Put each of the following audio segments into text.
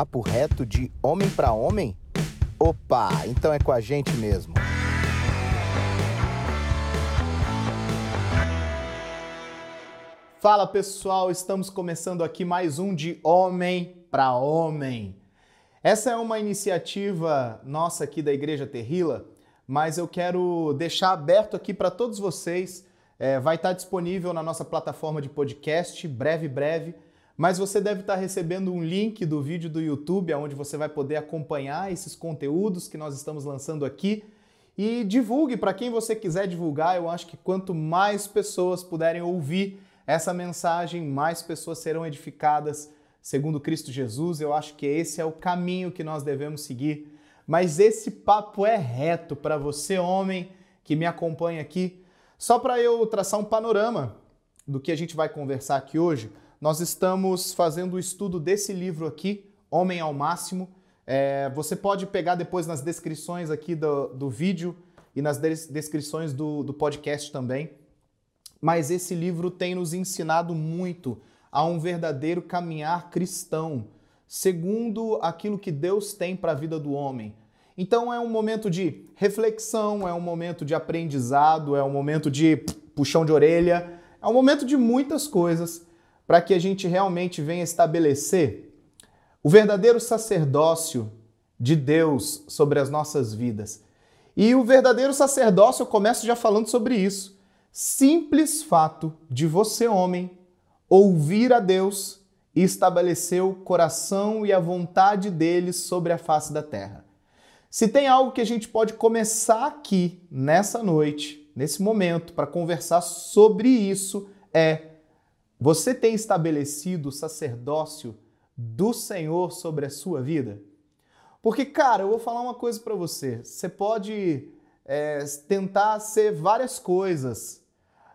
Papo reto de homem para homem? Opa, então é com a gente mesmo. Fala pessoal, estamos começando aqui mais um de Homem para Homem. Essa é uma iniciativa nossa aqui da Igreja Terrila, mas eu quero deixar aberto aqui para todos vocês. É, vai estar disponível na nossa plataforma de podcast, breve, breve mas você deve estar recebendo um link do vídeo do YouTube, onde você vai poder acompanhar esses conteúdos que nós estamos lançando aqui. E divulgue para quem você quiser divulgar. Eu acho que quanto mais pessoas puderem ouvir essa mensagem, mais pessoas serão edificadas segundo Cristo Jesus. Eu acho que esse é o caminho que nós devemos seguir. Mas esse papo é reto para você, homem, que me acompanha aqui. Só para eu traçar um panorama do que a gente vai conversar aqui hoje nós estamos fazendo o estudo desse livro aqui, Homem ao Máximo. É, você pode pegar depois nas descrições aqui do, do vídeo e nas descrições do, do podcast também. Mas esse livro tem nos ensinado muito a um verdadeiro caminhar cristão, segundo aquilo que Deus tem para a vida do homem. Então é um momento de reflexão, é um momento de aprendizado, é um momento de puxão de orelha, é um momento de muitas coisas para que a gente realmente venha estabelecer o verdadeiro sacerdócio de Deus sobre as nossas vidas. E o verdadeiro sacerdócio, eu começo já falando sobre isso. Simples fato de você, homem, ouvir a Deus e estabelecer o coração e a vontade dele sobre a face da terra. Se tem algo que a gente pode começar aqui nessa noite, nesse momento, para conversar sobre isso, é você tem estabelecido o sacerdócio do Senhor sobre a sua vida? Porque, cara, eu vou falar uma coisa para você. Você pode é, tentar ser várias coisas,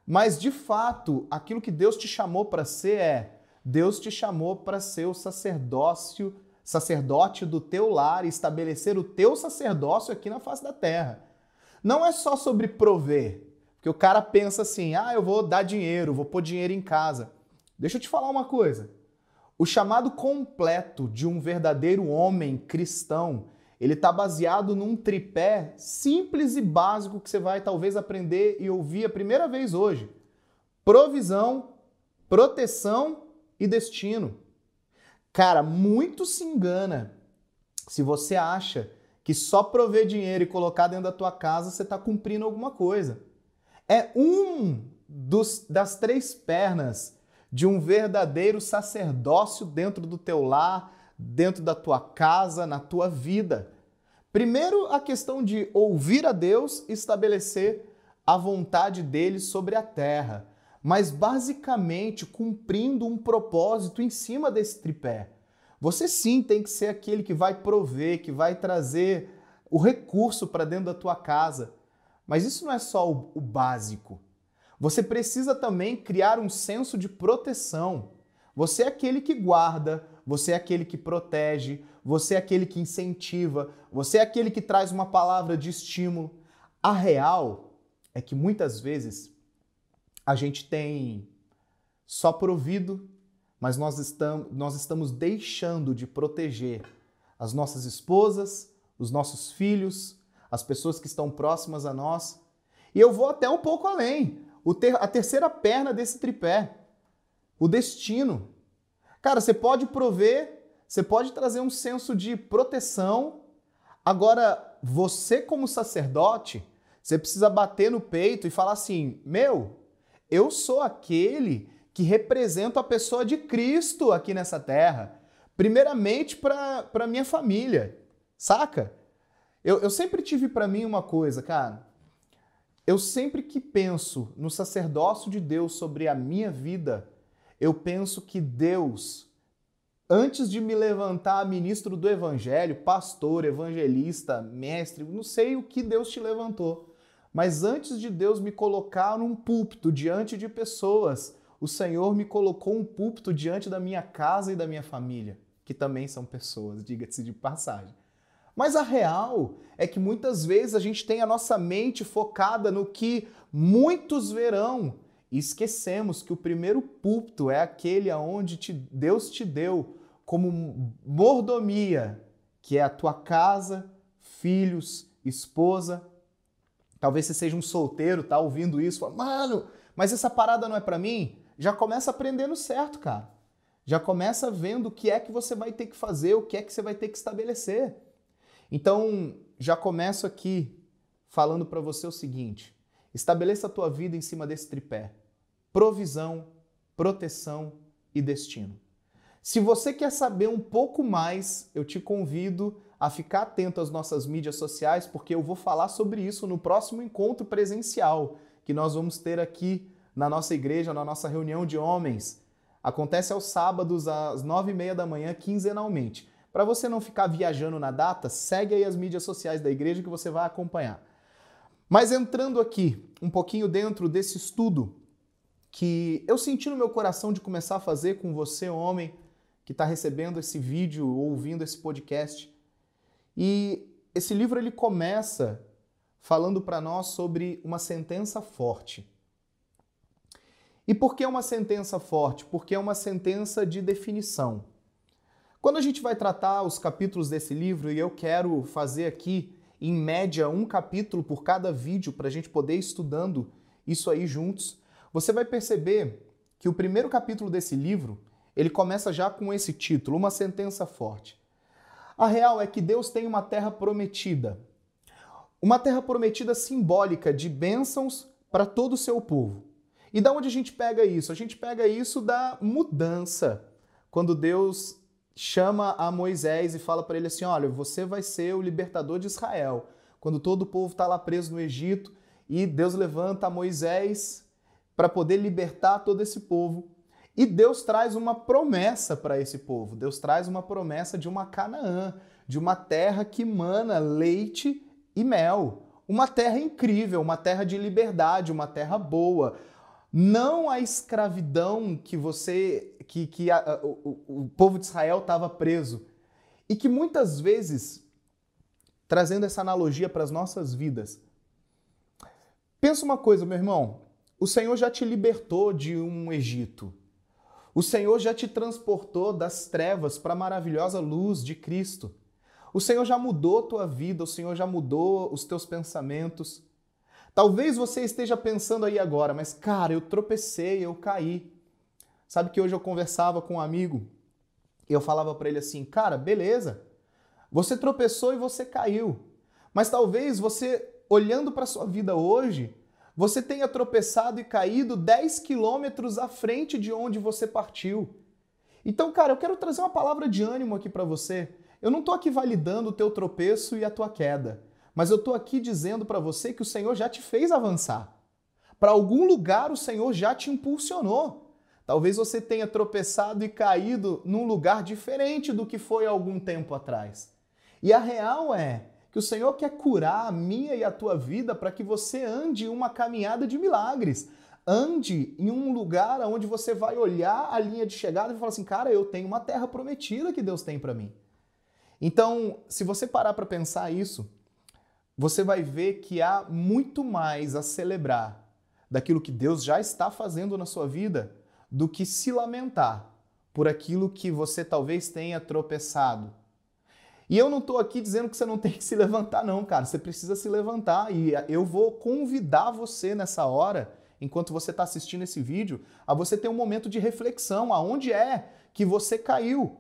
mas de fato, aquilo que Deus te chamou para ser é: Deus te chamou para ser o sacerdócio, sacerdote do teu lar e estabelecer o teu sacerdócio aqui na face da terra. Não é só sobre prover, porque o cara pensa assim: ah, eu vou dar dinheiro, vou pôr dinheiro em casa. Deixa eu te falar uma coisa. O chamado completo de um verdadeiro homem cristão, ele está baseado num tripé simples e básico que você vai talvez aprender e ouvir a primeira vez hoje: provisão, proteção e destino. Cara, muito se engana se você acha que só prover dinheiro e colocar dentro da tua casa você está cumprindo alguma coisa. É um dos, das três pernas de um verdadeiro sacerdócio dentro do teu lar, dentro da tua casa, na tua vida. Primeiro, a questão de ouvir a Deus estabelecer a vontade dele sobre a terra, mas basicamente cumprindo um propósito em cima desse tripé. Você sim tem que ser aquele que vai prover, que vai trazer o recurso para dentro da tua casa. Mas isso não é só o, o básico. Você precisa também criar um senso de proteção. Você é aquele que guarda, você é aquele que protege, você é aquele que incentiva, você é aquele que traz uma palavra de estímulo. A real é que muitas vezes a gente tem só provido, mas nós estamos, nós estamos deixando de proteger as nossas esposas, os nossos filhos, as pessoas que estão próximas a nós. E eu vou até um pouco além ter, a terceira perna desse tripé, o destino. Cara, você pode prover, você pode trazer um senso de proteção. Agora, você como sacerdote, você precisa bater no peito e falar assim: meu, eu sou aquele que representa a pessoa de Cristo aqui nessa terra. Primeiramente para minha família, saca? Eu, eu sempre tive para mim uma coisa, cara. Eu sempre que penso no sacerdócio de Deus sobre a minha vida, eu penso que Deus, antes de me levantar ministro do evangelho, pastor, evangelista, mestre, não sei o que Deus te levantou, mas antes de Deus me colocar num púlpito diante de pessoas, o Senhor me colocou um púlpito diante da minha casa e da minha família, que também são pessoas, diga-se de passagem. Mas a real é que muitas vezes a gente tem a nossa mente focada no que muitos verão e esquecemos que o primeiro púlpito é aquele aonde te, Deus te deu como mordomia, que é a tua casa, filhos, esposa. Talvez você seja um solteiro, tá ouvindo isso, fala, mano, mas essa parada não é para mim? Já começa aprendendo certo, cara. Já começa vendo o que é que você vai ter que fazer, o que é que você vai ter que estabelecer. Então, já começo aqui falando para você o seguinte: estabeleça a tua vida em cima desse tripé: provisão, proteção e destino. Se você quer saber um pouco mais, eu te convido a ficar atento às nossas mídias sociais, porque eu vou falar sobre isso no próximo encontro presencial que nós vamos ter aqui na nossa igreja, na nossa reunião de homens. Acontece aos sábados, às nove e meia da manhã, quinzenalmente. Para você não ficar viajando na data, segue aí as mídias sociais da igreja que você vai acompanhar. Mas entrando aqui um pouquinho dentro desse estudo que eu senti no meu coração de começar a fazer com você, homem, que está recebendo esse vídeo ou ouvindo esse podcast. E esse livro ele começa falando para nós sobre uma sentença forte. E por que uma sentença forte? Porque é uma sentença de definição. Quando a gente vai tratar os capítulos desse livro, e eu quero fazer aqui, em média, um capítulo por cada vídeo para a gente poder ir estudando isso aí juntos, você vai perceber que o primeiro capítulo desse livro ele começa já com esse título, uma sentença forte. A real é que Deus tem uma terra prometida. Uma terra prometida simbólica de bênçãos para todo o seu povo. E da onde a gente pega isso? A gente pega isso da mudança. Quando Deus chama a Moisés e fala para ele assim: Olha, você vai ser o libertador de Israel. Quando todo o povo está lá preso no Egito e Deus levanta Moisés para poder libertar todo esse povo. E Deus traz uma promessa para esse povo. Deus traz uma promessa de uma Canaã, de uma terra que mana leite e mel. Uma terra incrível, uma terra de liberdade, uma terra boa. Não a escravidão que você, que, que a, o, o povo de Israel estava preso. E que muitas vezes, trazendo essa analogia para as nossas vidas, pensa uma coisa, meu irmão. O Senhor já te libertou de um Egito. O Senhor já te transportou das trevas para a maravilhosa luz de Cristo. O Senhor já mudou tua vida, o Senhor já mudou os teus pensamentos. Talvez você esteja pensando aí agora, mas cara, eu tropecei, eu caí. Sabe que hoje eu conversava com um amigo e eu falava para ele assim: "Cara, beleza. Você tropeçou e você caiu. Mas talvez você olhando para sua vida hoje, você tenha tropeçado e caído 10 quilômetros à frente de onde você partiu. Então, cara, eu quero trazer uma palavra de ânimo aqui para você. Eu não estou aqui validando o teu tropeço e a tua queda, mas eu estou aqui dizendo para você que o Senhor já te fez avançar. Para algum lugar o Senhor já te impulsionou. Talvez você tenha tropeçado e caído num lugar diferente do que foi algum tempo atrás. E a real é que o Senhor quer curar a minha e a tua vida para que você ande uma caminhada de milagres. Ande em um lugar onde você vai olhar a linha de chegada e falar assim: cara, eu tenho uma terra prometida que Deus tem para mim. Então, se você parar para pensar isso, você vai ver que há muito mais a celebrar daquilo que Deus já está fazendo na sua vida do que se lamentar por aquilo que você talvez tenha tropeçado e eu não estou aqui dizendo que você não tem que se levantar, não, cara. Você precisa se levantar. E eu vou convidar você nessa hora, enquanto você está assistindo esse vídeo, a você ter um momento de reflexão. Aonde é que você caiu?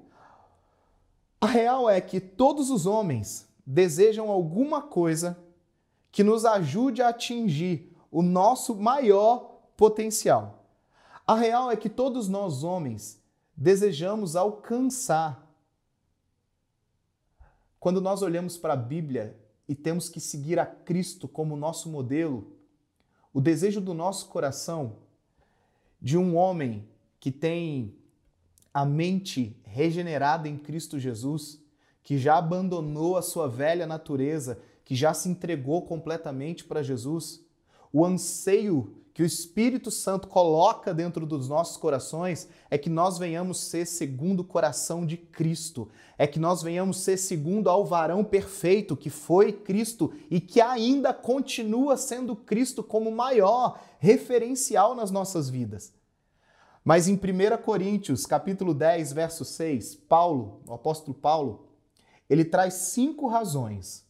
A real é que todos os homens desejam alguma coisa que nos ajude a atingir o nosso maior potencial. A real é que todos nós, homens, desejamos alcançar. Quando nós olhamos para a Bíblia e temos que seguir a Cristo como nosso modelo, o desejo do nosso coração de um homem que tem a mente regenerada em Cristo Jesus, que já abandonou a sua velha natureza, que já se entregou completamente para Jesus, o anseio que o Espírito Santo coloca dentro dos nossos corações é que nós venhamos ser segundo o coração de Cristo, é que nós venhamos ser segundo ao varão perfeito que foi Cristo e que ainda continua sendo Cristo como maior referencial nas nossas vidas. Mas em 1 Coríntios, capítulo 10, verso 6, Paulo, o apóstolo Paulo, ele traz cinco razões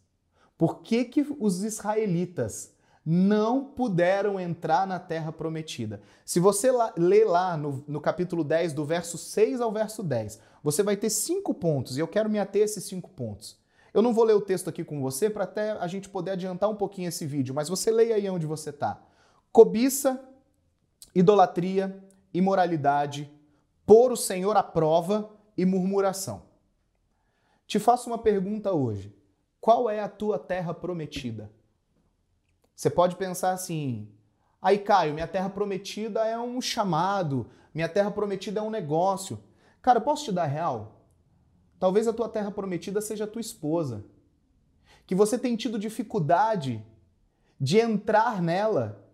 por que, que os israelitas não puderam entrar na terra prometida. Se você ler lá no, no capítulo 10, do verso 6 ao verso 10, você vai ter cinco pontos, e eu quero me ater a esses cinco pontos. Eu não vou ler o texto aqui com você para até a gente poder adiantar um pouquinho esse vídeo, mas você leia aí onde você está. Cobiça, idolatria, imoralidade, pôr o Senhor à prova e murmuração. Te faço uma pergunta hoje. Qual é a tua terra prometida? Você pode pensar assim: aí, Caio, minha terra prometida é um chamado, minha terra prometida é um negócio. Cara, posso te dar real? Talvez a tua terra prometida seja a tua esposa. Que você tem tido dificuldade de entrar nela,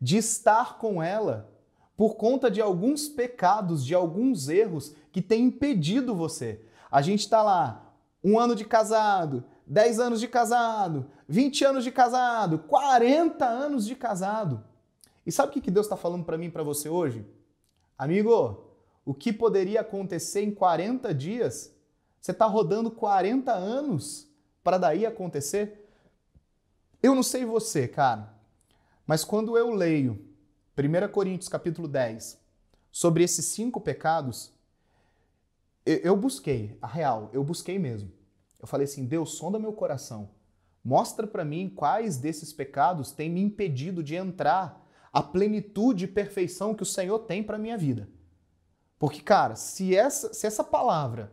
de estar com ela, por conta de alguns pecados, de alguns erros que têm impedido você. A gente está lá, um ano de casado, 10 anos de casado, 20 anos de casado, 40 anos de casado. E sabe o que Deus está falando para mim e para você hoje? Amigo, o que poderia acontecer em 40 dias, você está rodando 40 anos para daí acontecer? Eu não sei você, cara, mas quando eu leio 1 Coríntios capítulo 10, sobre esses cinco pecados, eu busquei, a real, eu busquei mesmo. Eu falei assim, Deus, sonda meu coração. Mostra para mim quais desses pecados têm me impedido de entrar a plenitude e perfeição que o Senhor tem para minha vida. Porque, cara, se essa, se essa palavra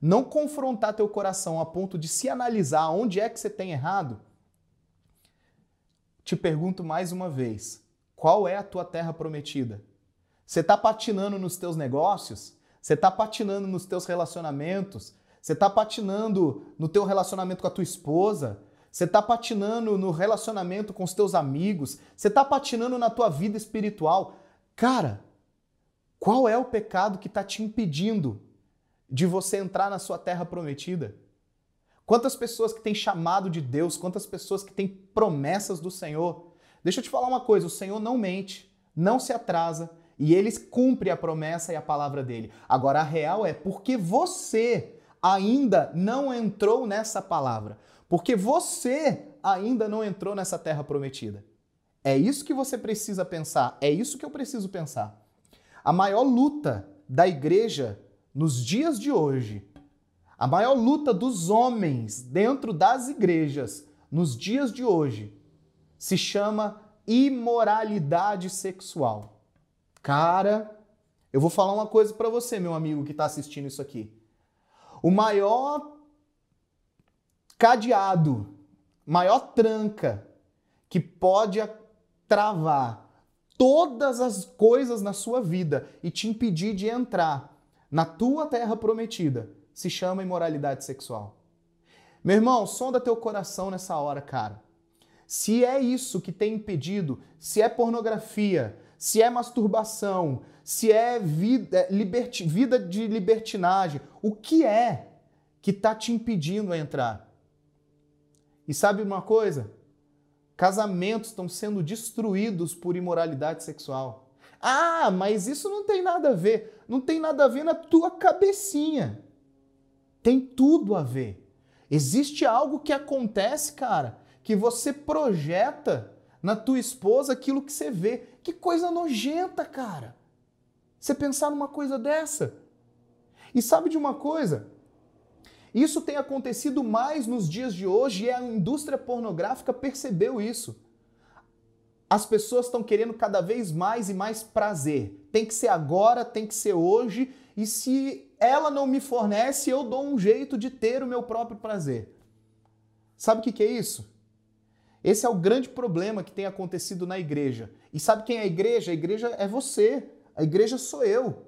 não confrontar teu coração a ponto de se analisar onde é que você tem errado, te pergunto mais uma vez: qual é a tua terra prometida? Você está patinando nos teus negócios? Você está patinando nos teus relacionamentos? Você está patinando no teu relacionamento com a tua esposa? Você está patinando no relacionamento com os teus amigos? Você está patinando na tua vida espiritual? Cara, qual é o pecado que está te impedindo de você entrar na sua terra prometida? Quantas pessoas que têm chamado de Deus, quantas pessoas que têm promessas do Senhor, Deixa eu te falar uma coisa: o Senhor não mente, não se atrasa e ele cumpre a promessa e a palavra dele. Agora, a real é porque você ainda não entrou nessa palavra, porque você ainda não entrou nessa terra prometida. É isso que você precisa pensar, é isso que eu preciso pensar. A maior luta da igreja nos dias de hoje, a maior luta dos homens dentro das igrejas nos dias de hoje, se chama imoralidade sexual. Cara, eu vou falar uma coisa para você, meu amigo que está assistindo isso aqui. O maior cadeado, maior tranca que pode travar todas as coisas na sua vida e te impedir de entrar na tua terra prometida se chama imoralidade sexual. Meu irmão, sonda teu coração nessa hora, cara. Se é isso que tem impedido, se é pornografia, se é masturbação, se é vida, é liberti, vida de libertinagem, o que é que está te impedindo a entrar? E sabe uma coisa? Casamentos estão sendo destruídos por imoralidade sexual. Ah, mas isso não tem nada a ver. Não tem nada a ver na tua cabecinha. Tem tudo a ver. Existe algo que acontece, cara, que você projeta na tua esposa aquilo que você vê. Que coisa nojenta, cara. Você pensar numa coisa dessa. E sabe de uma coisa? Isso tem acontecido mais nos dias de hoje e a indústria pornográfica percebeu isso. As pessoas estão querendo cada vez mais e mais prazer. Tem que ser agora, tem que ser hoje, e se ela não me fornece, eu dou um jeito de ter o meu próprio prazer. Sabe o que, que é isso? Esse é o grande problema que tem acontecido na igreja. E sabe quem é a igreja? A igreja é você. A igreja sou eu.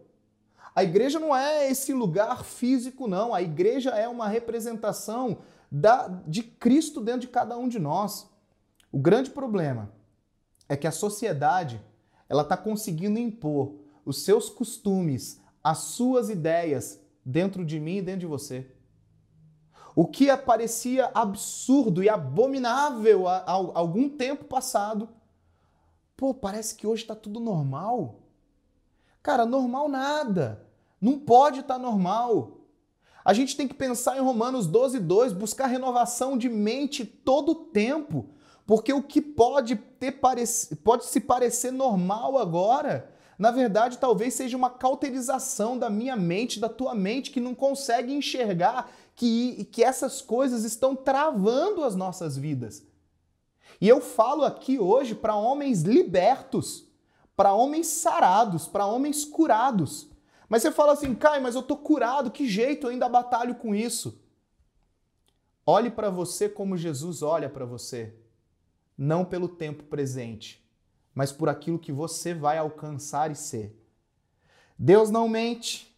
A igreja não é esse lugar físico, não. A igreja é uma representação da, de Cristo dentro de cada um de nós. O grande problema é que a sociedade ela está conseguindo impor os seus costumes, as suas ideias dentro de mim e dentro de você. O que parecia absurdo e abominável há, há algum tempo passado, pô, parece que hoje está tudo normal. Cara, normal nada. Não pode estar tá normal. A gente tem que pensar em Romanos 12, 2, buscar renovação de mente todo o tempo. Porque o que pode, ter parec... pode se parecer normal agora, na verdade, talvez seja uma cauterização da minha mente, da tua mente, que não consegue enxergar que, que essas coisas estão travando as nossas vidas. E eu falo aqui hoje para homens libertos, para homens sarados, para homens curados. Mas você fala assim, Kai, mas eu tô curado, que jeito, eu ainda batalho com isso. Olhe para você como Jesus olha para você, não pelo tempo presente, mas por aquilo que você vai alcançar e ser. Deus não mente.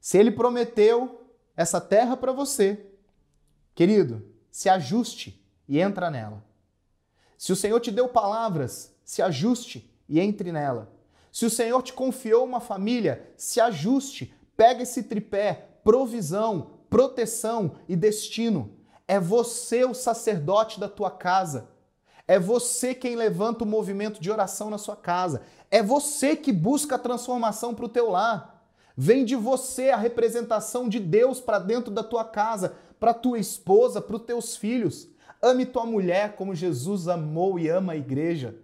Se ele prometeu essa terra para você, querido, se ajuste e entra nela. Se o Senhor te deu palavras, se ajuste e entre nela. Se o Senhor te confiou uma família, se ajuste, pega esse tripé, provisão, proteção e destino. É você o sacerdote da tua casa. É você quem levanta o movimento de oração na sua casa. É você que busca a transformação para o teu lar. Vem de você a representação de Deus para dentro da tua casa, para tua esposa, para os teus filhos. Ame tua mulher como Jesus amou e ama a igreja.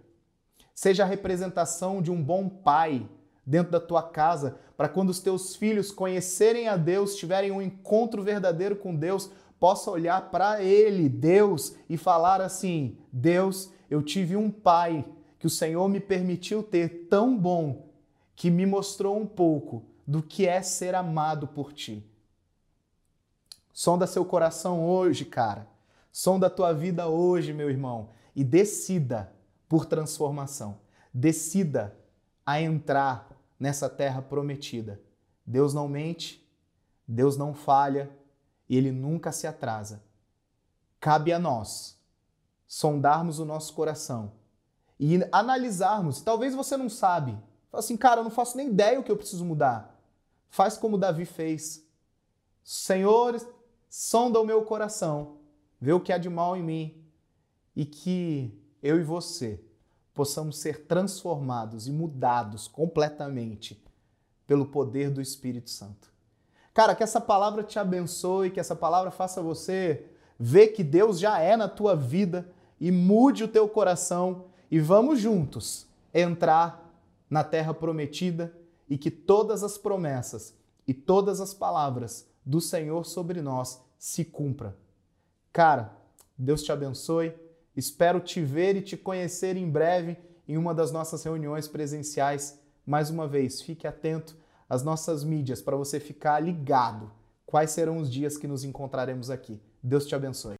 Seja a representação de um bom pai dentro da tua casa, para quando os teus filhos conhecerem a Deus, tiverem um encontro verdadeiro com Deus, possa olhar para ele, Deus, e falar assim: Deus, eu tive um pai que o Senhor me permitiu ter tão bom que me mostrou um pouco do que é ser amado por ti. Sonda seu coração hoje, cara. Sonda a tua vida hoje, meu irmão, e decida por transformação. Decida a entrar nessa terra prometida. Deus não mente, Deus não falha e ele nunca se atrasa. Cabe a nós sondarmos o nosso coração e analisarmos. Talvez você não sabe. Fala assim, cara, eu não faço nem ideia o que eu preciso mudar. Faz como Davi fez. Senhor, sonda o meu coração vê o que há de mal em mim e que eu e você possamos ser transformados e mudados completamente pelo poder do Espírito Santo. Cara, que essa palavra te abençoe, que essa palavra faça você ver que Deus já é na tua vida e mude o teu coração e vamos juntos entrar na terra prometida e que todas as promessas e todas as palavras do Senhor sobre nós se cumpram Cara, Deus te abençoe. Espero te ver e te conhecer em breve em uma das nossas reuniões presenciais. Mais uma vez, fique atento às nossas mídias para você ficar ligado quais serão os dias que nos encontraremos aqui. Deus te abençoe.